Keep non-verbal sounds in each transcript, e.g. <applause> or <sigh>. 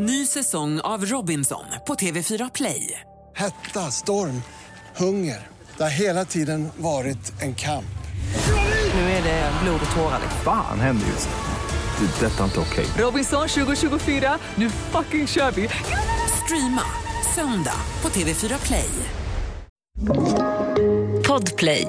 Ny säsong av Robinson på TV4 Play. Hetta, storm, hunger. Det har hela tiden varit en kamp. Nu är det blod och tårar. Fan händer just nu. Det. Detta är inte okej. Robinson 2024, nu fucking kör vi! Streama söndag på TV4 Play. Podplay.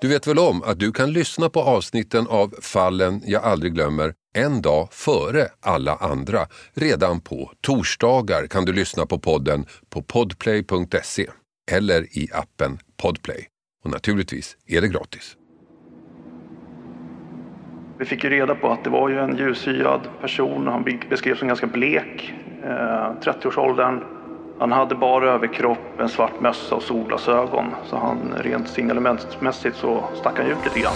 Du vet väl om att du kan lyssna på avsnitten av Fallen jag aldrig glömmer en dag före alla andra. Redan på torsdagar kan du lyssna på podden på podplay.se eller i appen Podplay. Och naturligtvis är det gratis. Vi fick ju reda på att det var ju en ljushyad person. Han beskrevs som ganska blek, eh, 30-årsåldern. Han hade bara överkropp, en svart mössa och solglasögon. Så han rent signalementsmässigt så stack han ut lite grann.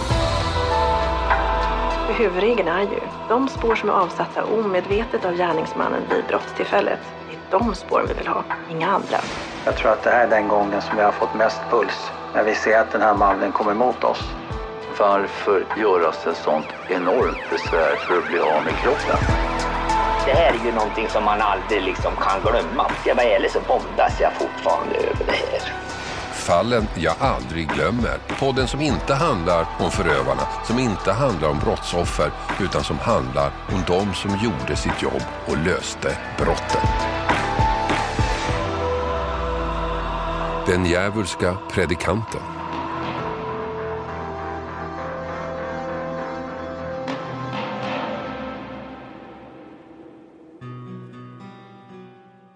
Huvudregeln är ju, de spår som är avsatta omedvetet av gärningsmannen vid brottstillfället, det är de spår vi vill ha, inga andra. Jag tror att det här är den gången som vi har fått mest puls. När vi ser att den här mannen kommer emot oss. Varför göras ett sånt enormt besvär för att bli av med kroppen? Det här är ju någonting som man aldrig liksom kan glömma. Ska jag vara ärlig så våndas jag fortfarande över det här. Fallen jag aldrig glömmer. Podden som inte handlar om förövarna, som inte handlar om brottsoffer, utan som handlar om de som gjorde sitt jobb och löste brottet. Den djävulska predikanten.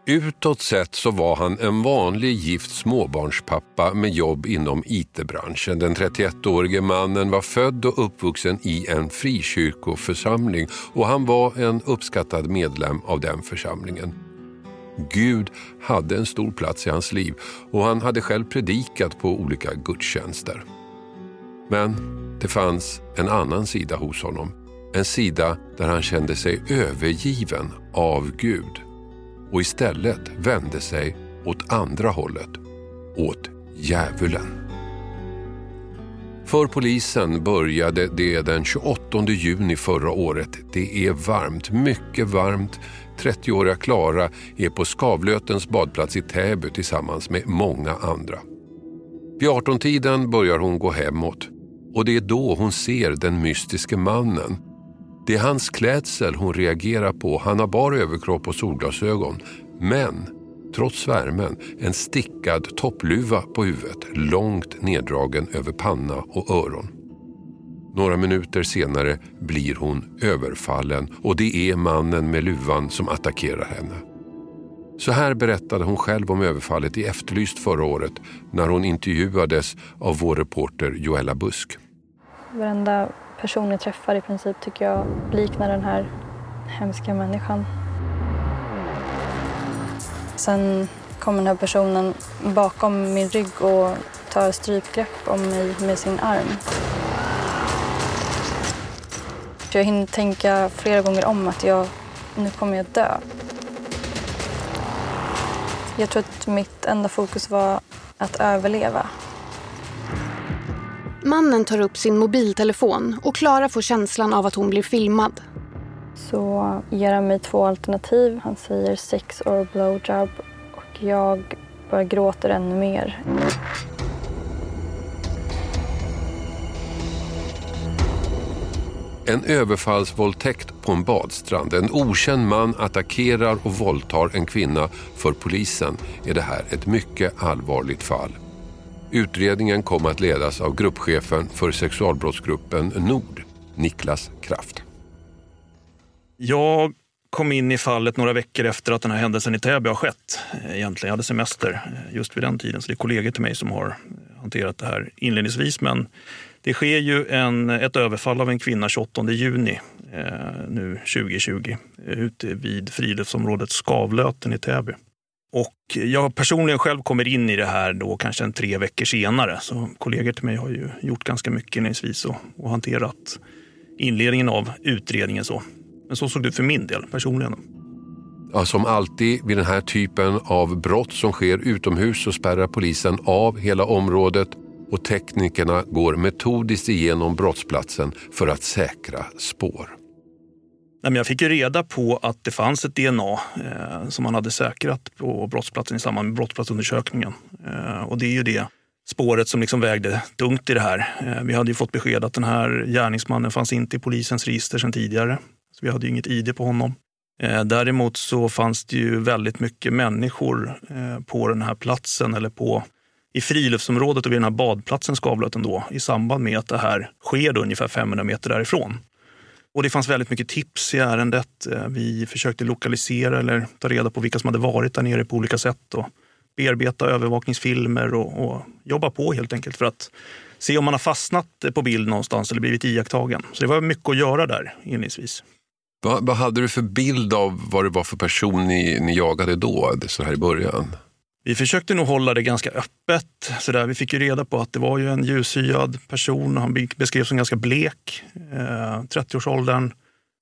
Utåt sett så var han en vanlig gift småbarnspappa med jobb inom IT-branschen. Den 31-årige mannen var född och uppvuxen i en frikyrkoförsamling och han var en uppskattad medlem av den församlingen. Gud hade en stor plats i hans liv och han hade själv predikat på olika gudstjänster. Men det fanns en annan sida hos honom. En sida där han kände sig övergiven av Gud och istället vände sig åt andra hållet, åt djävulen. För polisen började det den 28 juni förra året. Det är varmt, mycket varmt. 30-åriga Klara är på Skavlötens badplats i Täby tillsammans med många andra. Vid 18-tiden börjar hon gå hemåt och det är då hon ser den mystiske mannen det är hans klädsel hon reagerar på. Han har bara överkropp och solglasögon. Men, trots värmen, en stickad toppluva på huvudet långt neddragen över panna och öron. Några minuter senare blir hon överfallen och det är mannen med luvan som attackerar henne. Så här berättade hon själv om överfallet i Efterlyst förra året när hon intervjuades av vår reporter Joella Busk. Varenda person jag träffar i princip tycker jag liknar den här hemska människan. Sen kommer den här personen bakom min rygg och tar strypgrepp om mig med sin arm. Jag hinner tänka flera gånger om att jag, nu kommer jag dö. Jag tror att mitt enda fokus var att överleva. Mannen tar upp sin mobiltelefon och Klara får känslan av att hon blir filmad. Så ger han mig två alternativ. Han säger sex or blowjob och jag bara gråter ännu mer. En överfallsvåldtäkt på en badstrand. En okänd man attackerar och våldtar en kvinna. För polisen är det här ett mycket allvarligt fall. Utredningen kom att ledas av gruppchefen för sexualbrottsgruppen Nord, Niklas Kraft. Jag kom in i fallet några veckor efter att den här händelsen i Täby har skett. Egentligen, jag hade semester just vid den tiden så det är kollegor till mig som har hanterat det här inledningsvis. Men det sker ju en, ett överfall av en kvinna 28 juni eh, nu 2020 ute vid friluftsområdet Skavlöten i Täby. Och jag personligen själv kommer in i det här då kanske en tre veckor senare. Så kollegor till mig har ju gjort ganska mycket inledningsvis och, och hanterat inledningen av utredningen. så. Men så såg det ut för min del personligen. Ja, som alltid vid den här typen av brott som sker utomhus så spärrar polisen av hela området och teknikerna går metodiskt igenom brottsplatsen för att säkra spår. Nej, men jag fick ju reda på att det fanns ett DNA eh, som man hade säkrat på brottsplatsen i samband med brottsplatsundersökningen. Eh, och det är ju det spåret som liksom vägde tungt i det här. Eh, vi hade ju fått besked att den här gärningsmannen fanns inte i polisens register sedan tidigare. Så vi hade ju inget ID på honom. Eh, däremot så fanns det ju väldigt mycket människor eh, på den här platsen eller på i friluftsområdet och vid den här badplatsen Skavlöten då i samband med att det här sker då ungefär 500 meter därifrån. Och det fanns väldigt mycket tips i ärendet. Eh, vi försökte lokalisera eller ta reda på vilka som hade varit där nere på olika sätt och bearbeta övervakningsfilmer och, och jobba på helt enkelt för att se om man har fastnat på bild någonstans eller blivit iakttagen. Så det var mycket att göra där inledningsvis. Vad, vad hade du för bild av vad det var för person ni, ni jagade då, så här i början? Vi försökte nog hålla det ganska öppet. Så där. Vi fick ju reda på att det var ju en ljushyad person. Han beskrevs som ganska blek, eh, 30-årsåldern.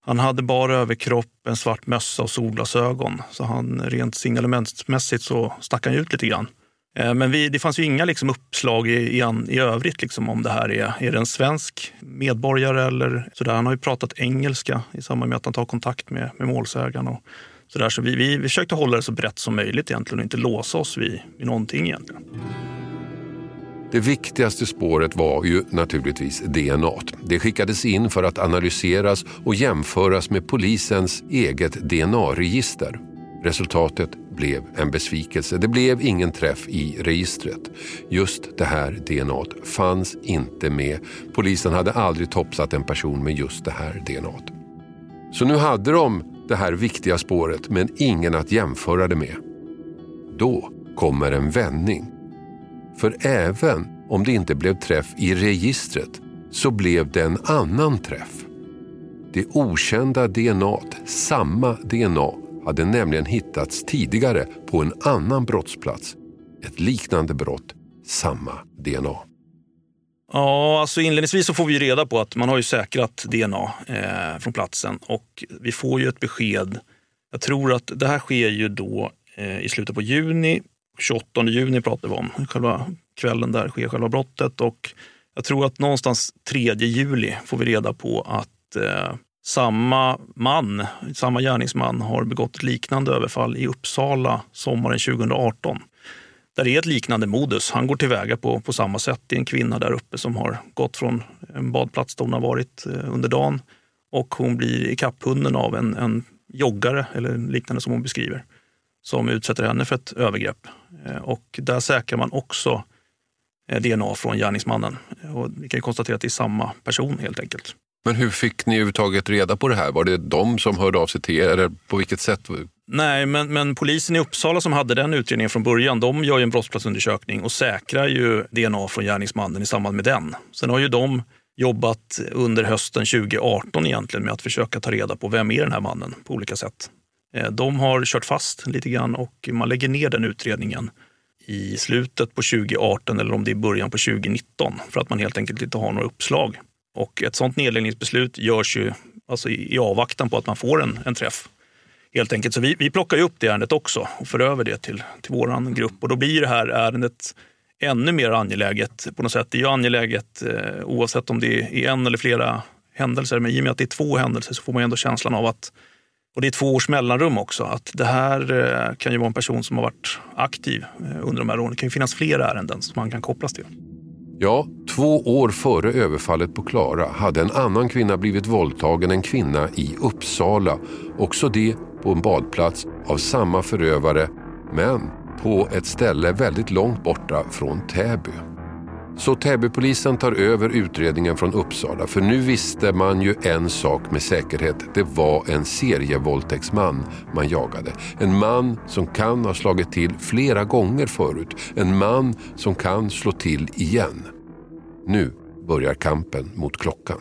Han hade bara överkropp, en svart mössa och solglasögon. Så han, rent signalementsmässigt så stack han ut lite grann. Eh, men vi, det fanns ju inga liksom uppslag i, i, i övrigt liksom om det här är, är det en svensk medborgare eller sådär. Han har ju pratat engelska i samband med att han tar kontakt med, med målsägaren. Och sådär. Så vi, vi, vi försökte hålla det så brett som möjligt egentligen och inte låsa oss vid, vid någonting egentligen. Det viktigaste spåret var ju naturligtvis DNA. Det skickades in för att analyseras och jämföras med polisens eget DNA-register. Resultatet blev en besvikelse. Det blev ingen träff i registret. Just det här DNA fanns inte med. Polisen hade aldrig topsat en person med just det här DNA. Så nu hade de det här viktiga spåret men ingen att jämföra det med. Då kommer en vändning. För även om det inte blev träff i registret så blev det en annan träff. Det okända DNA, samma DNA, hade nämligen hittats tidigare på en annan brottsplats. Ett liknande brott, samma DNA. Ja, alltså inledningsvis så får vi reda på att man har ju säkrat DNA eh, från platsen och vi får ju ett besked. Jag tror att det här sker ju då eh, i slutet på juni. 28 juni pratar vi om. Själva kvällen där sker själva brottet och jag tror att någonstans 3 juli får vi reda på att eh, samma man, samma gärningsman har begått ett liknande överfall i Uppsala sommaren 2018. Där är ett liknande modus. Han går tillväga på, på samma sätt. Det är en kvinna där uppe som har gått från en badplats där hon har varit eh, under dagen och hon blir ikapphunden av en, en joggare eller liknande som hon beskriver som utsätter henne för ett övergrepp. Eh, och där säkrar man också eh, DNA från gärningsmannen. Och vi kan konstatera att det är samma person helt enkelt. Men hur fick ni överhuvudtaget reda på det här? Var det de som hörde av sig till er eller på vilket sätt? Nej, men, men polisen i Uppsala som hade den utredningen från början, de gör ju en brottsplatsundersökning och säkrar ju DNA från gärningsmannen i samband med den. Sen har ju de jobbat under hösten 2018 egentligen med att försöka ta reda på vem är den här mannen på olika sätt. Eh, de har kört fast lite grann och man lägger ner den utredningen i slutet på 2018 eller om det är början på 2019 för att man helt enkelt inte har några uppslag. Och ett sådant nedläggningsbeslut görs ju alltså i, i avvaktan på att man får en, en träff. Helt enkelt. Så vi, vi plockar ju upp det ärendet också och för över det till, till vår grupp. Och då blir det här ärendet ännu mer angeläget på något sätt. Det är ju angeläget eh, oavsett om det är en eller flera händelser. Men i och med att det är två händelser så får man ändå känslan av att och det är två års mellanrum också. Att det här eh, kan ju vara en person som har varit aktiv eh, under de här åren. Det kan ju finnas fler ärenden som man kan kopplas till. Ja, två år före överfallet på Klara hade en annan kvinna blivit våldtagen, en kvinna i Uppsala. Också det på en badplats av samma förövare, men på ett ställe väldigt långt borta från Täby. Så Täbypolisen tar över utredningen från Uppsala för nu visste man ju en sak med säkerhet. Det var en serievåldtäktsman man jagade. En man som kan ha slagit till flera gånger förut. En man som kan slå till igen. Nu börjar kampen mot klockan.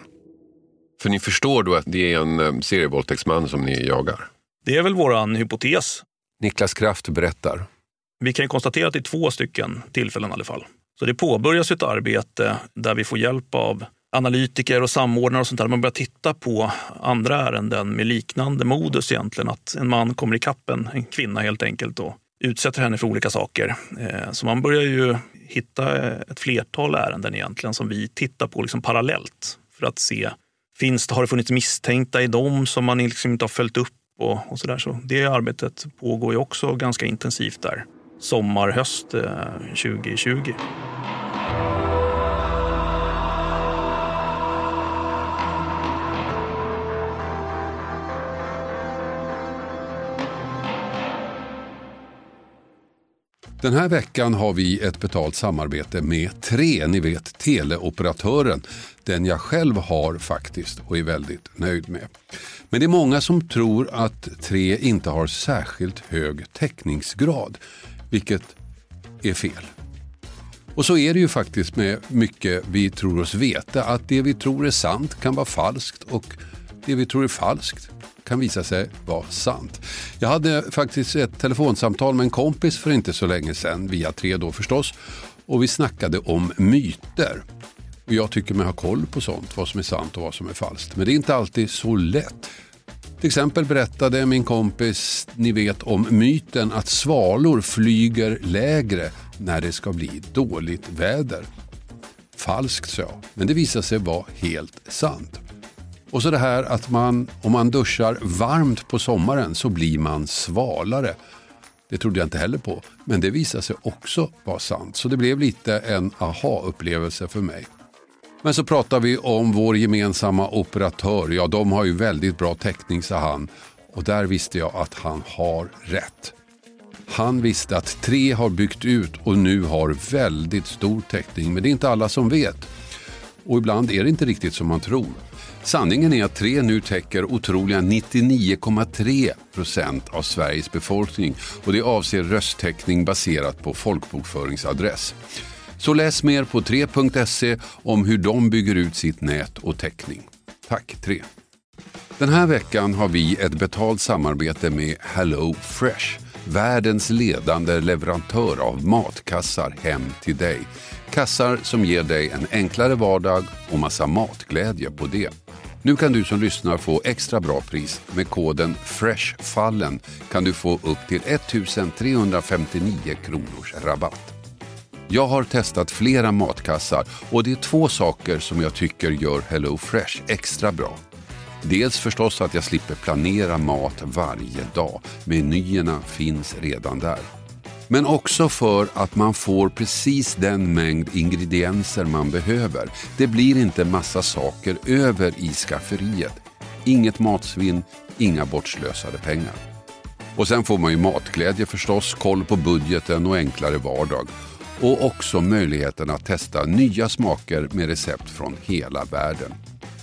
För ni förstår då att det är en eh, serievåldtäktsman som ni jagar? Det är väl våran hypotes. Niklas Kraft berättar. Vi kan konstatera att det är två stycken tillfällen i alla fall. Så det påbörjas ett arbete där vi får hjälp av analytiker och samordnare och sånt där. Man börjar titta på andra ärenden med liknande modus egentligen. Att en man kommer ikapp en, en kvinna helt enkelt och utsätter henne för olika saker. Eh, så man börjar ju hitta ett flertal ärenden egentligen som vi tittar på liksom parallellt för att se finns, har det funnits misstänkta i dem som man liksom inte har följt upp och, och så där. Så det arbetet pågår ju också ganska intensivt där. Sommar, höst eh, 2020. Den här veckan har vi ett betalt samarbete med Tre, ni vet teleoperatören. Den jag själv har faktiskt och är väldigt nöjd med. Men det är många som tror att Tre inte har särskilt hög täckningsgrad, vilket är fel. Och så är det ju faktiskt med mycket vi tror oss veta, att det vi tror är sant kan vara falskt och det vi tror är falskt kan visa sig vara sant. Jag hade faktiskt ett telefonsamtal med en kompis för inte så länge sedan, via tre då förstås, och vi snackade om myter. Och jag tycker mig ha koll på sånt, vad som är sant och vad som är falskt. Men det är inte alltid så lätt. Till exempel berättade min kompis, ni vet om myten att svalor flyger lägre när det ska bli dåligt väder. Falskt sa jag, men det visade sig vara helt sant. Och så det här att man, om man duschar varmt på sommaren så blir man svalare. Det trodde jag inte heller på, men det visade sig också vara sant. Så det blev lite en aha-upplevelse för mig. Men så pratar vi om vår gemensamma operatör. Ja, de har ju väldigt bra täckning, sa han. Och där visste jag att han har rätt. Han visste att tre har byggt ut och nu har väldigt stor täckning. Men det är inte alla som vet. Och ibland är det inte riktigt som man tror. Sanningen är att tre nu täcker otroliga 99,3 procent av Sveriges befolkning och det avser rösttäckning baserat på folkbokföringsadress. Så läs mer på 3.se om hur de bygger ut sitt nät och täckning. Tack 3. Den här veckan har vi ett betalt samarbete med Hello Fresh, världens ledande leverantör av matkassar hem till dig. Kassar som ger dig en enklare vardag och massa matglädje på det. Nu kan du som lyssnar få extra bra pris. Med koden FRESHFALLEN kan du få upp till 1359 kronors rabatt. Jag har testat flera matkassar och det är två saker som jag tycker gör Hello Fresh extra bra. Dels förstås att jag slipper planera mat varje dag. Menyerna finns redan där. Men också för att man får precis den mängd ingredienser man behöver. Det blir inte massa saker över i skafferiet. Inget matsvinn, inga bortslösade pengar. Och sen får man ju matglädje förstås, koll på budgeten och enklare vardag. Och också möjligheten att testa nya smaker med recept från hela världen.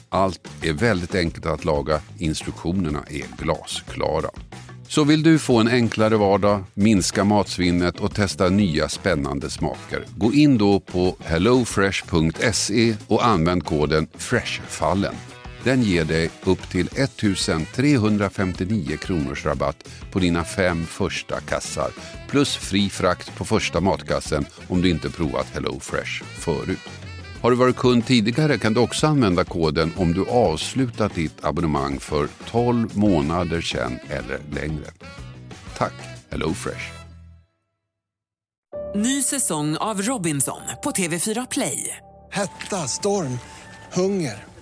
Allt är väldigt enkelt att laga, instruktionerna är glasklara. Så vill du få en enklare vardag, minska matsvinnet och testa nya spännande smaker. Gå in då på hellofresh.se och använd koden FRESHFALLEN. Den ger dig upp till 1359 kronors rabatt på dina fem första kassar plus fri frakt på första matkassen om du inte provat HelloFresh förut. Har du varit kund tidigare kan du också använda koden om du avslutat ditt abonnemang för 12 månader sedan eller längre. Tack HelloFresh. Ny säsong av Robinson på TV4 Play. Hetta, storm, hunger.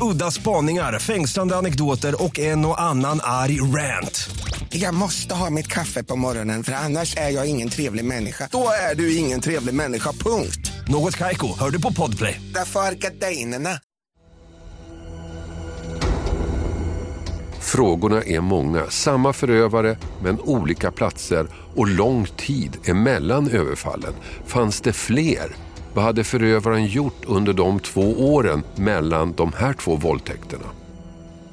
Udda spaningar, fängslande anekdoter och en och annan arg rant. Jag måste ha mitt kaffe på morgonen för annars är jag ingen trevlig människa. Då är du ingen trevlig människa, punkt. Något Kaiko, hör du på Podplay. Därför är gardinerna. Frågorna är många. Samma förövare, men olika platser och lång tid emellan överfallen. Fanns det fler? Vad hade förövaren gjort under de två åren mellan de här två våldtäkterna?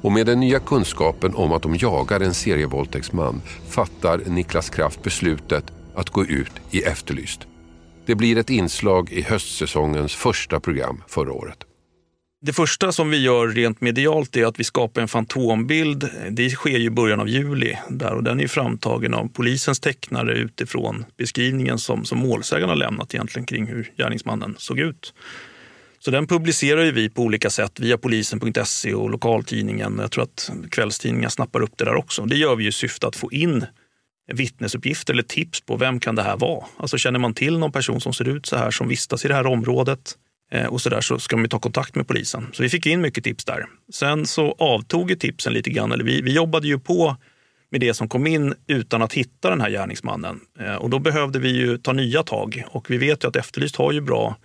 Och med den nya kunskapen om att de jagar en serievåldtäktsman fattar Niklas Kraft beslutet att gå ut i Efterlyst. Det blir ett inslag i höstsäsongens första program förra året. Det första som vi gör rent medialt är att vi skapar en fantombild. Det sker ju i början av juli där och den är framtagen av polisens tecknare utifrån beskrivningen som, som målsägaren har lämnat egentligen kring hur gärningsmannen såg ut. Så den publicerar ju vi på olika sätt via polisen.se och lokaltidningen. Jag tror att kvällstidningar snappar upp det där också. Det gör vi i syfte att få in vittnesuppgifter eller tips på vem kan det här vara? Alltså känner man till någon person som ser ut så här som vistas i det här området Eh, och så där så ska man ta kontakt med polisen. Så vi fick in mycket tips där. Sen så avtog ju tipsen lite grann. Eller vi, vi jobbade ju på med det som kom in utan att hitta den här gärningsmannen. Eh, och då behövde vi ju ta nya tag och vi vet ju att Efterlyst har ju bra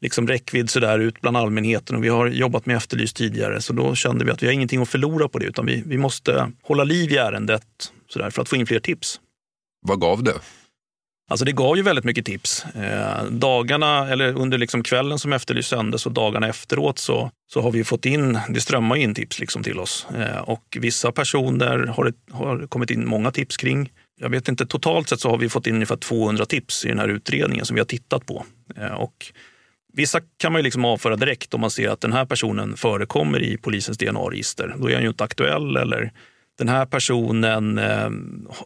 liksom räckvidd så där ut bland allmänheten och vi har jobbat med Efterlyst tidigare så då kände vi att vi har ingenting att förlora på det utan vi, vi måste hålla liv i ärendet så där, för att få in fler tips. Vad gav det? Alltså det gav ju väldigt mycket tips. Eh, dagarna, eller under liksom kvällen som Efterlyst sändes och dagarna efteråt så, så har vi fått in, det strömmar in tips liksom till oss. Eh, och vissa personer har det har kommit in många tips kring. Jag vet inte, totalt sett så har vi fått in ungefär 200 tips i den här utredningen som vi har tittat på. Eh, och Vissa kan man ju liksom avföra direkt om man ser att den här personen förekommer i polisens DNA-register. Då är han ju inte aktuell eller den här personen eh,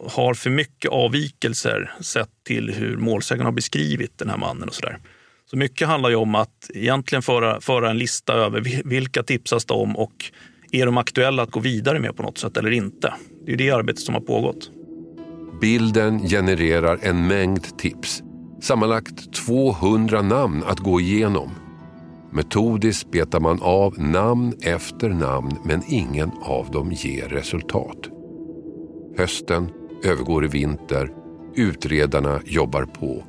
har för mycket avvikelser sett till hur målsägaren har beskrivit den här mannen och sådär. Så mycket handlar ju om att egentligen föra, föra en lista över vilka tipsas det om och är de aktuella att gå vidare med på något sätt eller inte? Det är det arbetet som har pågått. Bilden genererar en mängd tips Sammanlagt 200 namn att gå igenom. Metodiskt betar man av namn efter namn men ingen av dem ger resultat. Hösten övergår i vinter. Utredarna jobbar på.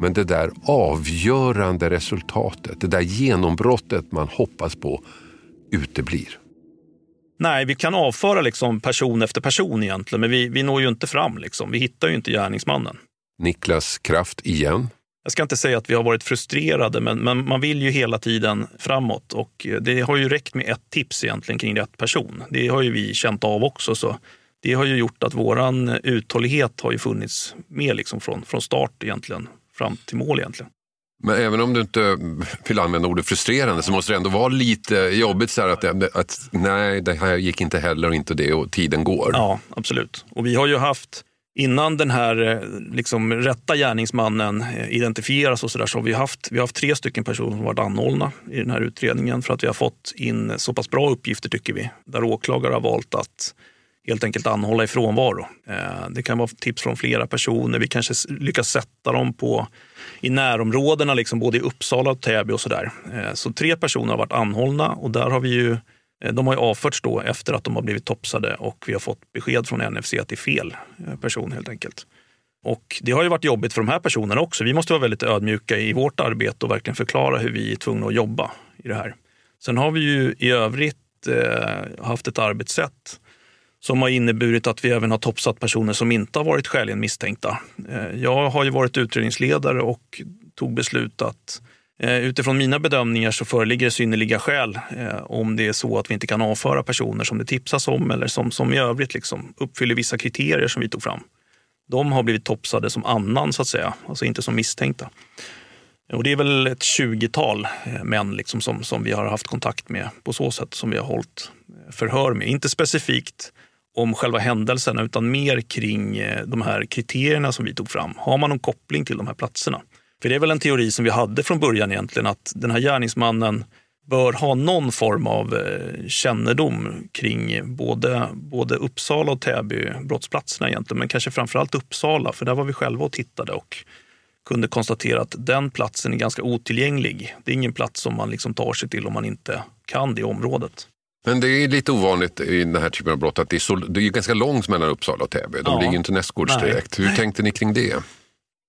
Men det där avgörande resultatet, det där genombrottet man hoppas på, uteblir. Nej, vi kan avföra liksom person efter person egentligen, men vi, vi når ju inte fram. Liksom. Vi hittar ju inte gärningsmannen. Niklas Kraft igen. Jag ska inte säga att vi har varit frustrerade, men, men, man vill ju hela tiden framåt. Och det har ju räckt med ett tips egentligen kring rätt person. Det har ju vi känt av också. Så det har ju gjort att våran uthållighet har ju funnits med liksom från, från start egentligen fram till mål egentligen. Men även om du inte vill använda ordet frustrerande så måste det ändå vara lite jobbigt så att, att nej, det här gick inte heller och inte det och tiden går. Ja, absolut. Och vi har ju haft Innan den här eh, liksom, rätta gärningsmannen eh, identifieras och så, där, så har vi haft, vi har haft tre stycken personer som varit anhållna i den här utredningen för att vi har fått in så pass bra uppgifter tycker vi. Där åklagare har valt att helt enkelt anhålla i frånvaro. Eh, det kan vara tips från flera personer. Vi kanske lyckas sätta dem på, i närområdena, liksom både i Uppsala och Täby och sådär. Så tre personer har varit anhållna och där har vi ju Eh, de har ju avförts då efter att de har blivit topsade och vi har fått besked från NFC att det är fel eh, person helt enkelt. Och det har ju varit jobbigt för de här personerna också. Vi måste vara väldigt ödmjuka i vårt arbete och verkligen förklara hur vi är tvungna att jobba i det här. Sen har vi ju i övrigt eh, haft ett arbetssätt som har inneburit att vi även har topsat personer som inte har varit skäligen misstänkta. Eh, jag har ju varit utredningsledare och tog beslut att Eh, Eh, utifrån mina bedömningar så föreligger synnerliga skäl eh, om det är så att vi inte kan avföra personer som det tipsas om eller som, som i övrigt liksom uppfyller vissa kriterier som vi tog fram. De har blivit topsade som annan så att säga, alltså inte som misstänkta. Och det är väl ett tjugotal eh, män liksom som, som vi har haft kontakt med på så sätt som vi har hållit förhör med. Inte specifikt om själva händelserna utan mer kring de här kriterierna som vi tog fram. Har man någon koppling till de här platserna? För det är väl en teori som vi hade från början egentligen att den här gärningsmannen bör ha någon form av eh, kännedom kring både, både Uppsala och Täby brottsplatserna egentligen, men kanske framförallt Uppsala, för där var vi själva och tittade och kunde konstatera att den platsen är ganska otillgänglig. Det är ingen plats som man liksom tar sig till om man inte kan det området. Men det är lite ovanligt i den här typen av brott att det är, så, det är ganska långt mellan Uppsala och Täby. De ja. ligger inte nästgårds direkt. Hur tänkte ni kring det?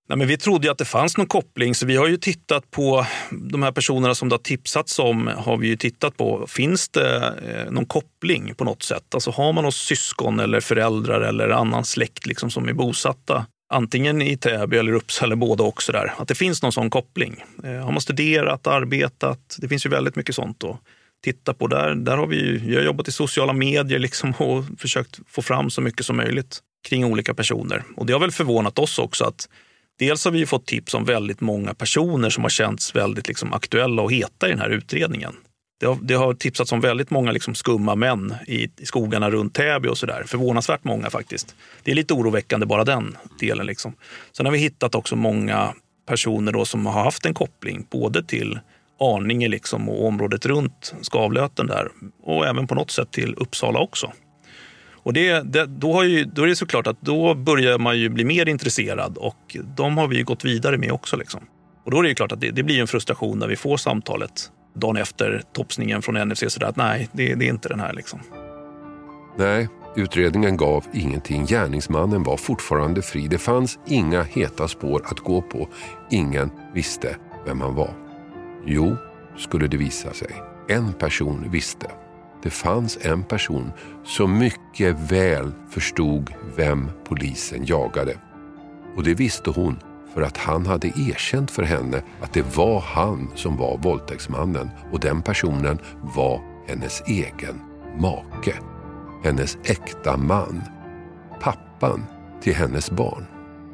Nej, men vi trodde att det fanns någon koppling, så vi har ju tittat på de här personerna som det har tipsats om. har vi ju tittat på, Finns det eh, någon koppling på något sätt? Alltså har man någon syskon eller föräldrar eller annan släkt liksom som är bosatta antingen i Täby eller Uppsala eller båda också där. Att det finns någon sån koppling. Eh, har man studerat, arbetat? Det finns ju väldigt mycket sånt att titta på. Där, där har vi, vi har jobbat i sociala medier liksom <laughs> och försökt få fram så mycket som möjligt kring olika personer. Och det har väl förvånat oss också att Dels har vi fått tips om väldigt många personer som har känts väldigt liksom aktuella och heta i den här utredningen. Det har, det har tipsats om väldigt många liksom skumma män i, i skogarna runt Täby och sådär. Förvånansvärt många faktiskt. Det är lite oroväckande bara den delen. Liksom. Sen har vi hittat också många personer då som har haft en koppling både till Arninge liksom och området runt Skavlöten där och även på något sätt till Uppsala också. Och det, det, då, har ju, då är det såklart att då börjar man ju bli mer intresserad och de har vi ju gått vidare med också. Liksom. Och då är det ju klart att det, det blir en frustration när vi får samtalet dagen efter topsningen från NFC sådär att nej, det, det är inte den här liksom. Nej, utredningen gav ingenting. Gärningsmannen var fortfarande fri. Det fanns inga heta spår att gå på. Ingen visste vem han var. Jo, skulle det visa sig. En person visste. Det fanns en person som mycket väl förstod vem polisen jagade. Och det visste hon för att han hade erkänt för henne att det var han som var våldtäktsmannen och den personen var hennes egen make. Hennes äkta man. Pappan till hennes barn.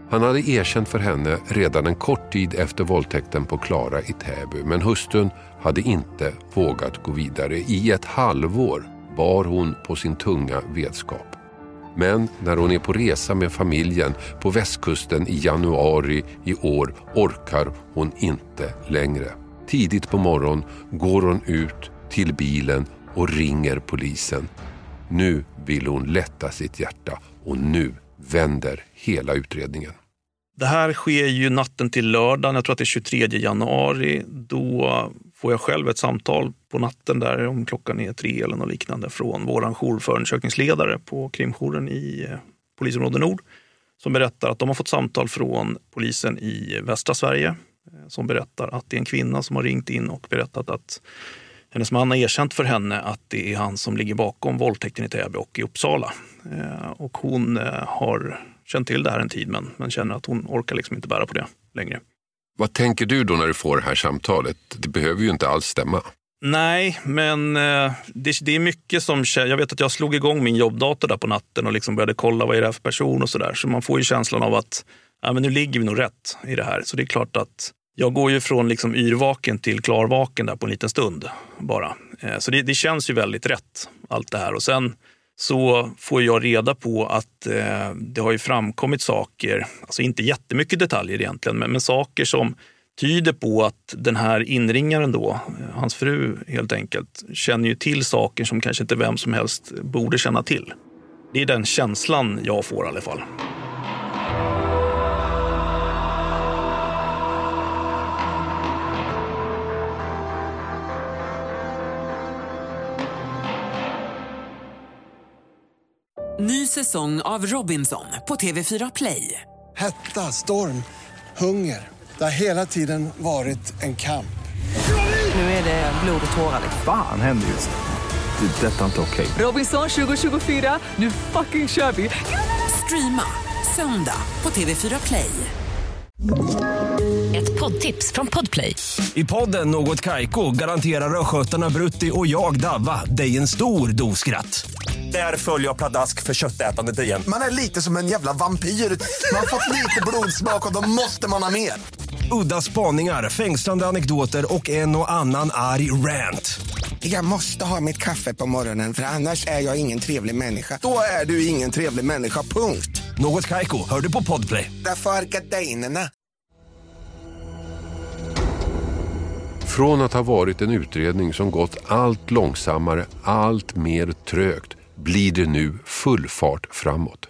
Han hade erkänt för henne redan en kort tid efter våldtäkten på Klara i Täby men hustrun hade inte vågat gå vidare. I ett halvår bar hon på sin tunga vetskap. Men när hon är på resa med familjen på västkusten i januari i år orkar hon inte längre. Tidigt på morgonen går hon ut till bilen och ringer polisen. Nu vill hon lätta sitt hjärta och nu vänder hela utredningen. Det här sker ju natten till lördagen, jag tror att det är 23 januari. Då får jag själv ett samtal på natten där om klockan är tre eller något liknande från vår jourförundersökningsledare på krimjouren i eh, polisområde Nord som berättar att de har fått samtal från polisen i västra Sverige eh, som berättar att det är en kvinna som har ringt in och berättat att hennes man har erkänt för henne att det är han som ligger bakom våldtäkten i Täby och i Uppsala. Eh, och hon har känt till det här en tid men, men känner att hon orkar liksom inte bära på det längre. Vad tänker du då när du får det här samtalet? Det behöver ju inte alls stämma. Nej, men eh, det, det, är mycket som... Jag vet att jag slog igång min jobbdator där på natten och liksom började kolla vad är det här för person och sådär. Så man får ju känslan av att ja, men nu ligger vi nog rätt i det här. Så det är klart att jag går ju från liksom yrvaken till klarvaken där på en liten stund bara. Eh, så det, det känns ju väldigt rätt, allt det här. Och sen så får jag reda på att eh, det har ju framkommit saker, alltså inte jättemycket detaljer egentligen, men, men saker som tyder på att den här inringaren då, eh, hans fru helt enkelt, känner ju till saker som kanske inte vem som helst borde känna till. Det är den känslan jag får i alla fall. Ny säsong av Robinson på TV4 Play. Hetta, storm, hunger. Det har hela tiden varit en kamp. Nu är det blod och tårar. Fan händer just det. Det är detta inte okej. Okay. Robinson 2024, nu fucking kör vi. Streama söndag på TV4 Play. Ett poddtips från Podplay. I podden Något Kaiko garanterar östgötarna Brutti och jag, Davva, dig en stor dos skratt. Där följer jag pladask för köttätandet igen. Man är lite som en jävla vampyr. Man har fått lite blodsmak och då måste man ha mer. Udda spaningar, fängslande anekdoter och en och annan arg rant. Jag måste ha mitt kaffe på morgonen för annars är jag ingen trevlig människa. Då är du ingen trevlig människa, punkt. Något kajko, hör du på podplay. Därför är gardinerna. Från att ha varit en utredning som gått allt långsammare, allt mer trögt blir det nu full fart framåt.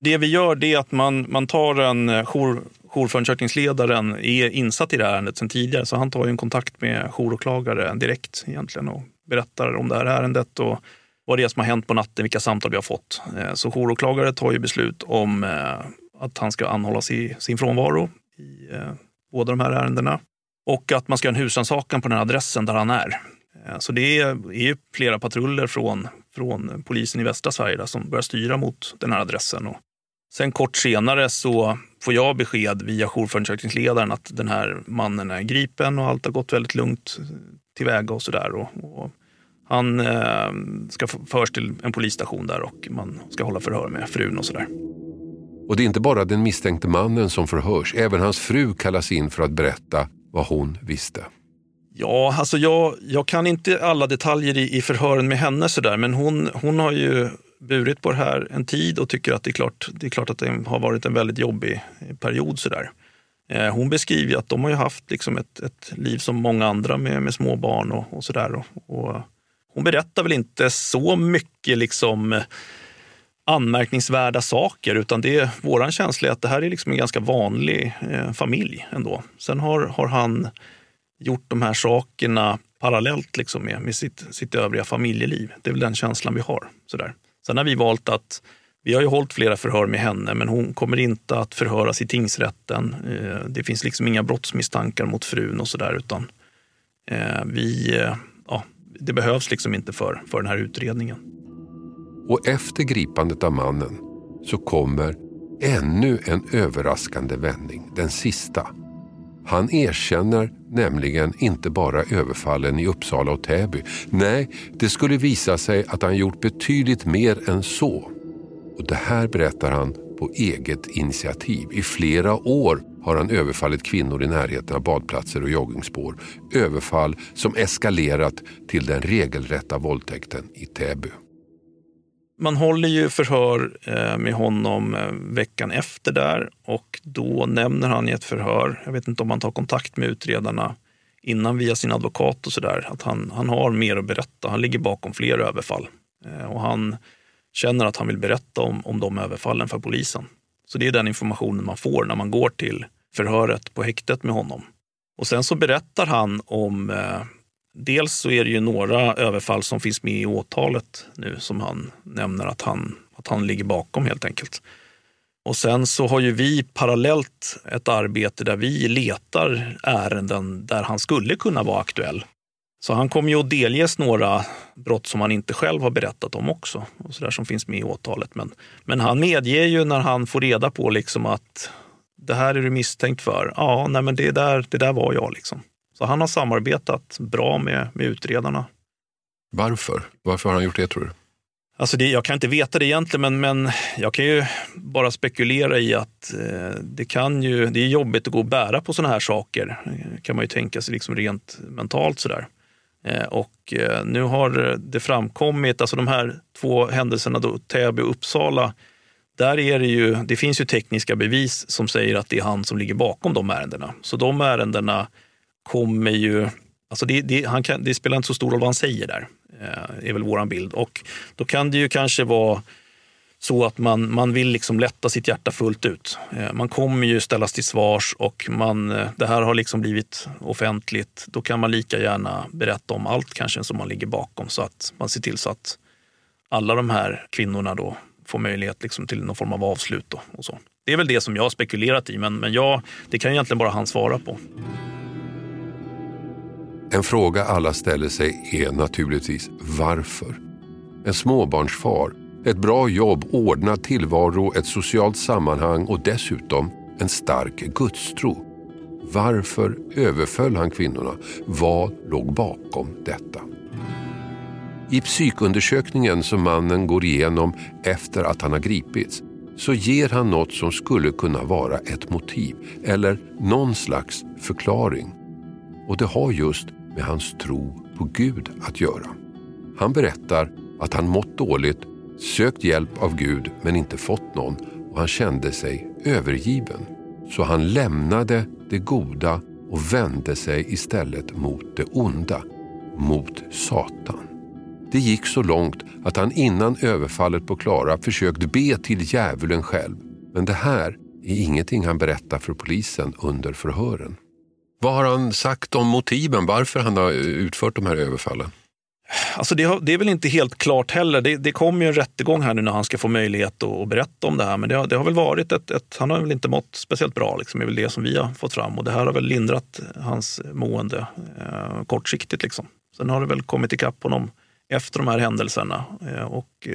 Det vi gör det är att man, man tar en eh, jour, jourförundersökningsledaren är insatt i det här ärendet sedan tidigare så han tar ju en kontakt med jouråklagare direkt egentligen och berättar om det här ärendet och vad det är som har hänt på natten, vilka samtal vi har fått. Eh, så jouråklagare tar ju beslut om eh, att han ska anhållas i sin frånvaro i båda de här ärendena och att man ska göra en husrannsakan på den adressen där han är. Så det är ju flera patruller från från polisen i västra Sverige där, som börjar styra mot den här adressen. Och sen kort senare så får jag besked via jourförundersökningsledaren att den här mannen är gripen och allt har gått väldigt lugnt tillväga och sådär. Och, och han eh, ska förs till en polisstation där och man ska hålla förhör med frun och sådär. Och det är inte bara den misstänkte mannen som förhörs. Även hans fru kallas in för att berätta vad hon visste. Ja, alltså jag, jag kan inte alla detaljer i, i förhören med henne sådär, men hon, hon har ju burit på det här en tid och tycker att det är klart, det är klart att det har varit en väldigt jobbig period. Sådär. Eh, hon beskriver att de har haft liksom ett, ett liv som många andra med, med små barn och, och sådär. Och, och, hon berättar väl inte så mycket liksom anmärkningsvärda saker, utan det är våran känsla är att det här är liksom en ganska vanlig eh, familj ändå. Sen har, har han gjort de här sakerna parallellt liksom med, med sitt, sitt övriga familjeliv. Det är väl den känslan vi har. Sådär. Sen har vi valt att vi har ju hållit flera förhör med henne, men hon kommer inte att förhöras i tingsrätten. Eh, det finns liksom inga brottsmisstankar mot frun och sådär, utan eh, vi, eh, ja, det behövs liksom inte för, för den här utredningen. Och efter gripandet av mannen så kommer ännu en överraskande vändning, den sista. Han erkänner nämligen inte bara överfallen i Uppsala och Täby. Nej, det skulle visa sig att han gjort betydligt mer än så. Och det här berättar han på eget initiativ. I flera år har han överfallit kvinnor i närheten av badplatser och joggingspår. Överfall som eskalerat till den regelrätta våldtäkten i Täby. Man håller ju förhör eh, med honom eh, veckan efter där och då nämner han i ett förhör, jag vet inte om han tar kontakt med utredarna innan via sin advokat och sådär, att han, han har mer att berätta. Han ligger bakom fler överfall eh, och han känner att han vill berätta om, om de överfallen för polisen. Så det är den informationen man får när man går till förhöret på häktet med honom. Och sen så berättar han om Dels så är det ju några överfall som finns med i åtalet nu som han nämner att han, att han ligger bakom helt enkelt. Och sen så har ju vi parallellt ett arbete där vi letar ärenden där han skulle kunna vara aktuell. Så han kommer ju att delges några brott som han inte själv har berättat om också, och så där som finns med i åtalet. Men, men han medger ju när han får reda på liksom att det här är du misstänkt för. Ja, nej men det där, det där var jag liksom. Så han har samarbetat bra med, med utredarna. Varför? Varför har han gjort det tror du? Alltså det, jag kan inte veta det egentligen, men, men jag kan ju bara spekulera i att eh, det, kan ju, det är jobbigt att gå och bära på sådana här saker, eh, kan man ju tänka sig liksom rent mentalt. sådär. Eh, och eh, nu har det framkommit, alltså de här två händelserna, då, Täby och Uppsala, där är det ju, det finns ju tekniska bevis som säger att det är han som ligger bakom de ärendena. Så de ärendena kommer ju... Alltså det, det, han kan, det spelar inte så stor roll vad han säger där, eh, är väl vår bild. Och då kan det ju kanske vara så att man, man vill liksom lätta sitt hjärta fullt ut. Eh, man kommer ju ställas till svars och man, eh, det här har liksom blivit offentligt. Då kan man lika gärna berätta om allt kanske som man ligger bakom så att man ser till så att alla de här kvinnorna då får möjlighet liksom till någon form av avslut. Och så. Det är väl det som jag har spekulerat i, men, men jag, det kan egentligen bara han svara på. En fråga alla ställer sig är naturligtvis varför? En småbarnsfar, ett bra jobb, ordnad tillvaro, ett socialt sammanhang och dessutom en stark gudstro. Varför överföll han kvinnorna? Vad låg bakom detta? I psykundersökningen som mannen går igenom efter att han har gripits så ger han något som skulle kunna vara ett motiv eller någon slags förklaring. Och det har just med hans tro på Gud att göra. Han berättar att han mått dåligt, sökt hjälp av Gud men inte fått någon och han kände sig övergiven. Så han lämnade det goda och vände sig istället mot det onda, mot Satan. Det gick så långt att han innan överfallet på Klara försökt be till djävulen själv. Men det här är ingenting han berättar för polisen under förhören. Vad har han sagt om motiven, varför han har utfört de här överfallen? Alltså det, har, det är väl inte helt klart heller. Det, det kommer ju en rättegång här nu när han ska få möjlighet att, att berätta om det här. Men det har, det har väl varit ett, ett, han har väl inte mått speciellt bra, liksom, är väl det som vi har fått fram. Och det här har väl lindrat hans mående eh, kortsiktigt. Liksom. Sen har det väl kommit ikapp honom efter de här händelserna. Eh, och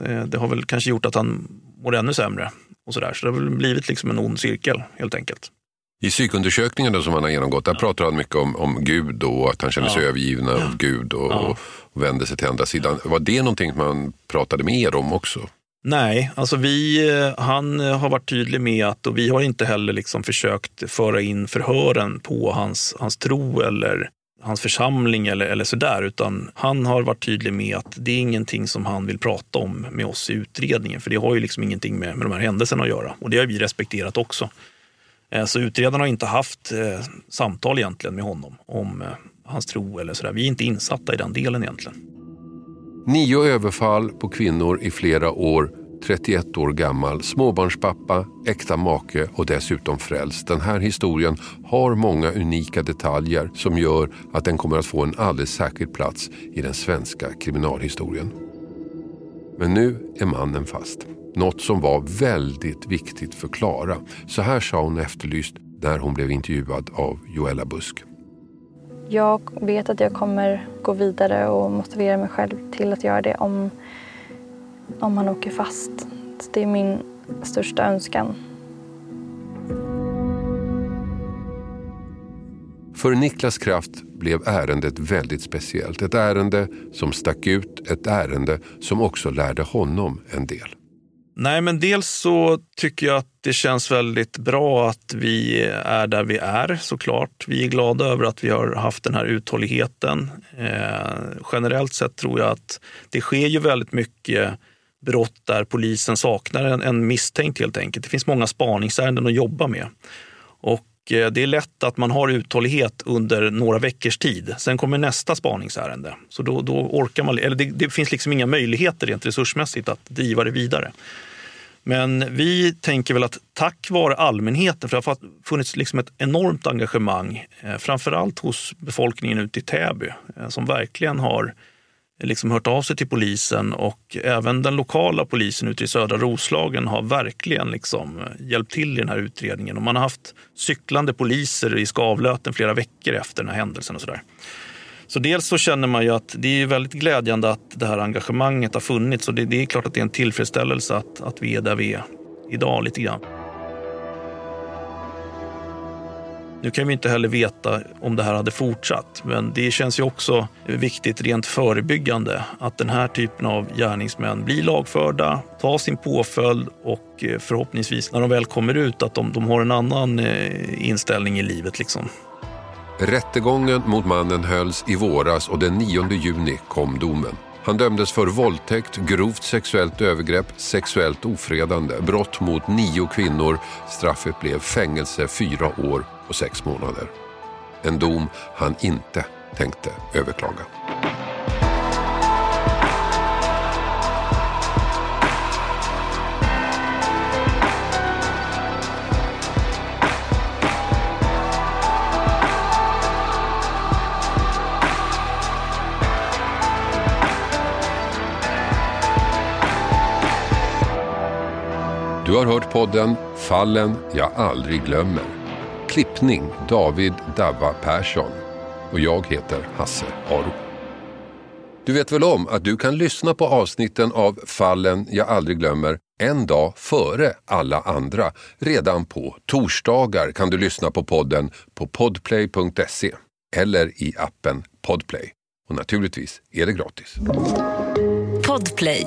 eh, det har väl kanske gjort att han mår ännu sämre. Och så, där. så det har väl blivit liksom en ond cirkel helt enkelt. I psykundersökningen som han har genomgått, där ja. pratar han mycket om, om Gud och att han känner sig ja. övergiven av Gud och, ja. och vände sig till andra sidan. Var det någonting man pratade mer om också? Nej, alltså vi, eh, han har varit tydlig med att, och vi har inte heller liksom försökt föra in förhören på hans, hans tro eller hans församling eller, eller sådär. Utan han har varit tydlig med att det är ingenting som han vill prata om med oss i utredningen. För det har ju liksom ingenting med, med de här händelserna att göra. Och det har vi respekterat också. Eh, så utredarna har inte haft eh, samtal egentligen med honom om eh, hans tro eller sådär. Vi är inte insatta i den delen egentligen. Nio överfall på kvinnor i flera år 31 år gammal, småbarnspappa, äkta make och dessutom frälst. Den här historien har många unika detaljer som gör att den kommer att få en alldeles särskild plats i den svenska kriminalhistorien. Men nu är mannen fast. Något som var väldigt viktigt för Klara. Så här sa hon efterlyst när hon blev intervjuad av Joella Busk. Jag vet att jag kommer gå vidare och motivera mig själv till att göra det om om han åker fast. Det är min största önskan. För Niklas Kraft blev ärendet väldigt speciellt. Ett ärende som stack ut, ett ärende som också lärde honom en del. Nej, men dels så tycker jag att det känns väldigt bra att vi är där vi är såklart. Vi är glada över att vi har haft den här uthålligheten. Eh, generellt sett tror jag att det sker ju väldigt mycket brott där polisen saknar en, en misstänkt helt enkelt. Det finns många spaningsärenden att jobba med. Och eh, det är lätt att man har uthållighet under några veckors tid. Sen kommer nästa spaningsärende. Så då, då orkar man, eller det, det, finns liksom inga möjligheter rent resursmässigt att driva det vidare. Men vi tänker väl att tack vare allmänheten, för det har funnits liksom ett enormt engagemang, eh, framförallt hos befolkningen ute i Täby, eh, som verkligen har eh, liksom hört av sig till polisen och även den lokala polisen ute i södra Roslagen har verkligen liksom hjälpt till i den här utredningen. Och man har haft cyklande poliser i Skavlöten flera veckor efter den här händelsen. och sådär. Så dels så känner man ju att det är väldigt glädjande att det här engagemanget har funnits och det, det är klart att det är en tillfredsställelse att, att vi är där vi är idag lite grann. Nu kan vi inte heller veta om det här hade fortsatt, men det känns ju också viktigt rent förebyggande att den här typen av gärningsmän blir lagförda, tar sin påföljd och eh, förhoppningsvis när de väl kommer ut att de, de har en annan eh, inställning i livet. Liksom. Rättegången mot mannen hölls i våras och den 9 juni kom domen. Han dömdes för våldtäkt, grovt sexuellt övergrepp, sexuellt ofredande, brott mot nio kvinnor. Straffet blev fängelse fyra år och sex månader. En dom han inte tänkte överklaga. Har hört podden Fallen jag aldrig glömmer. Klippning David Davva Persson. Och jag heter Hasse Aro. Du vet väl om att du kan lyssna på avsnitten av Fallen jag aldrig glömmer en dag före alla andra. Redan på torsdagar kan du lyssna på podden på podplay.se eller i appen Podplay. Och naturligtvis är det gratis. Podplay.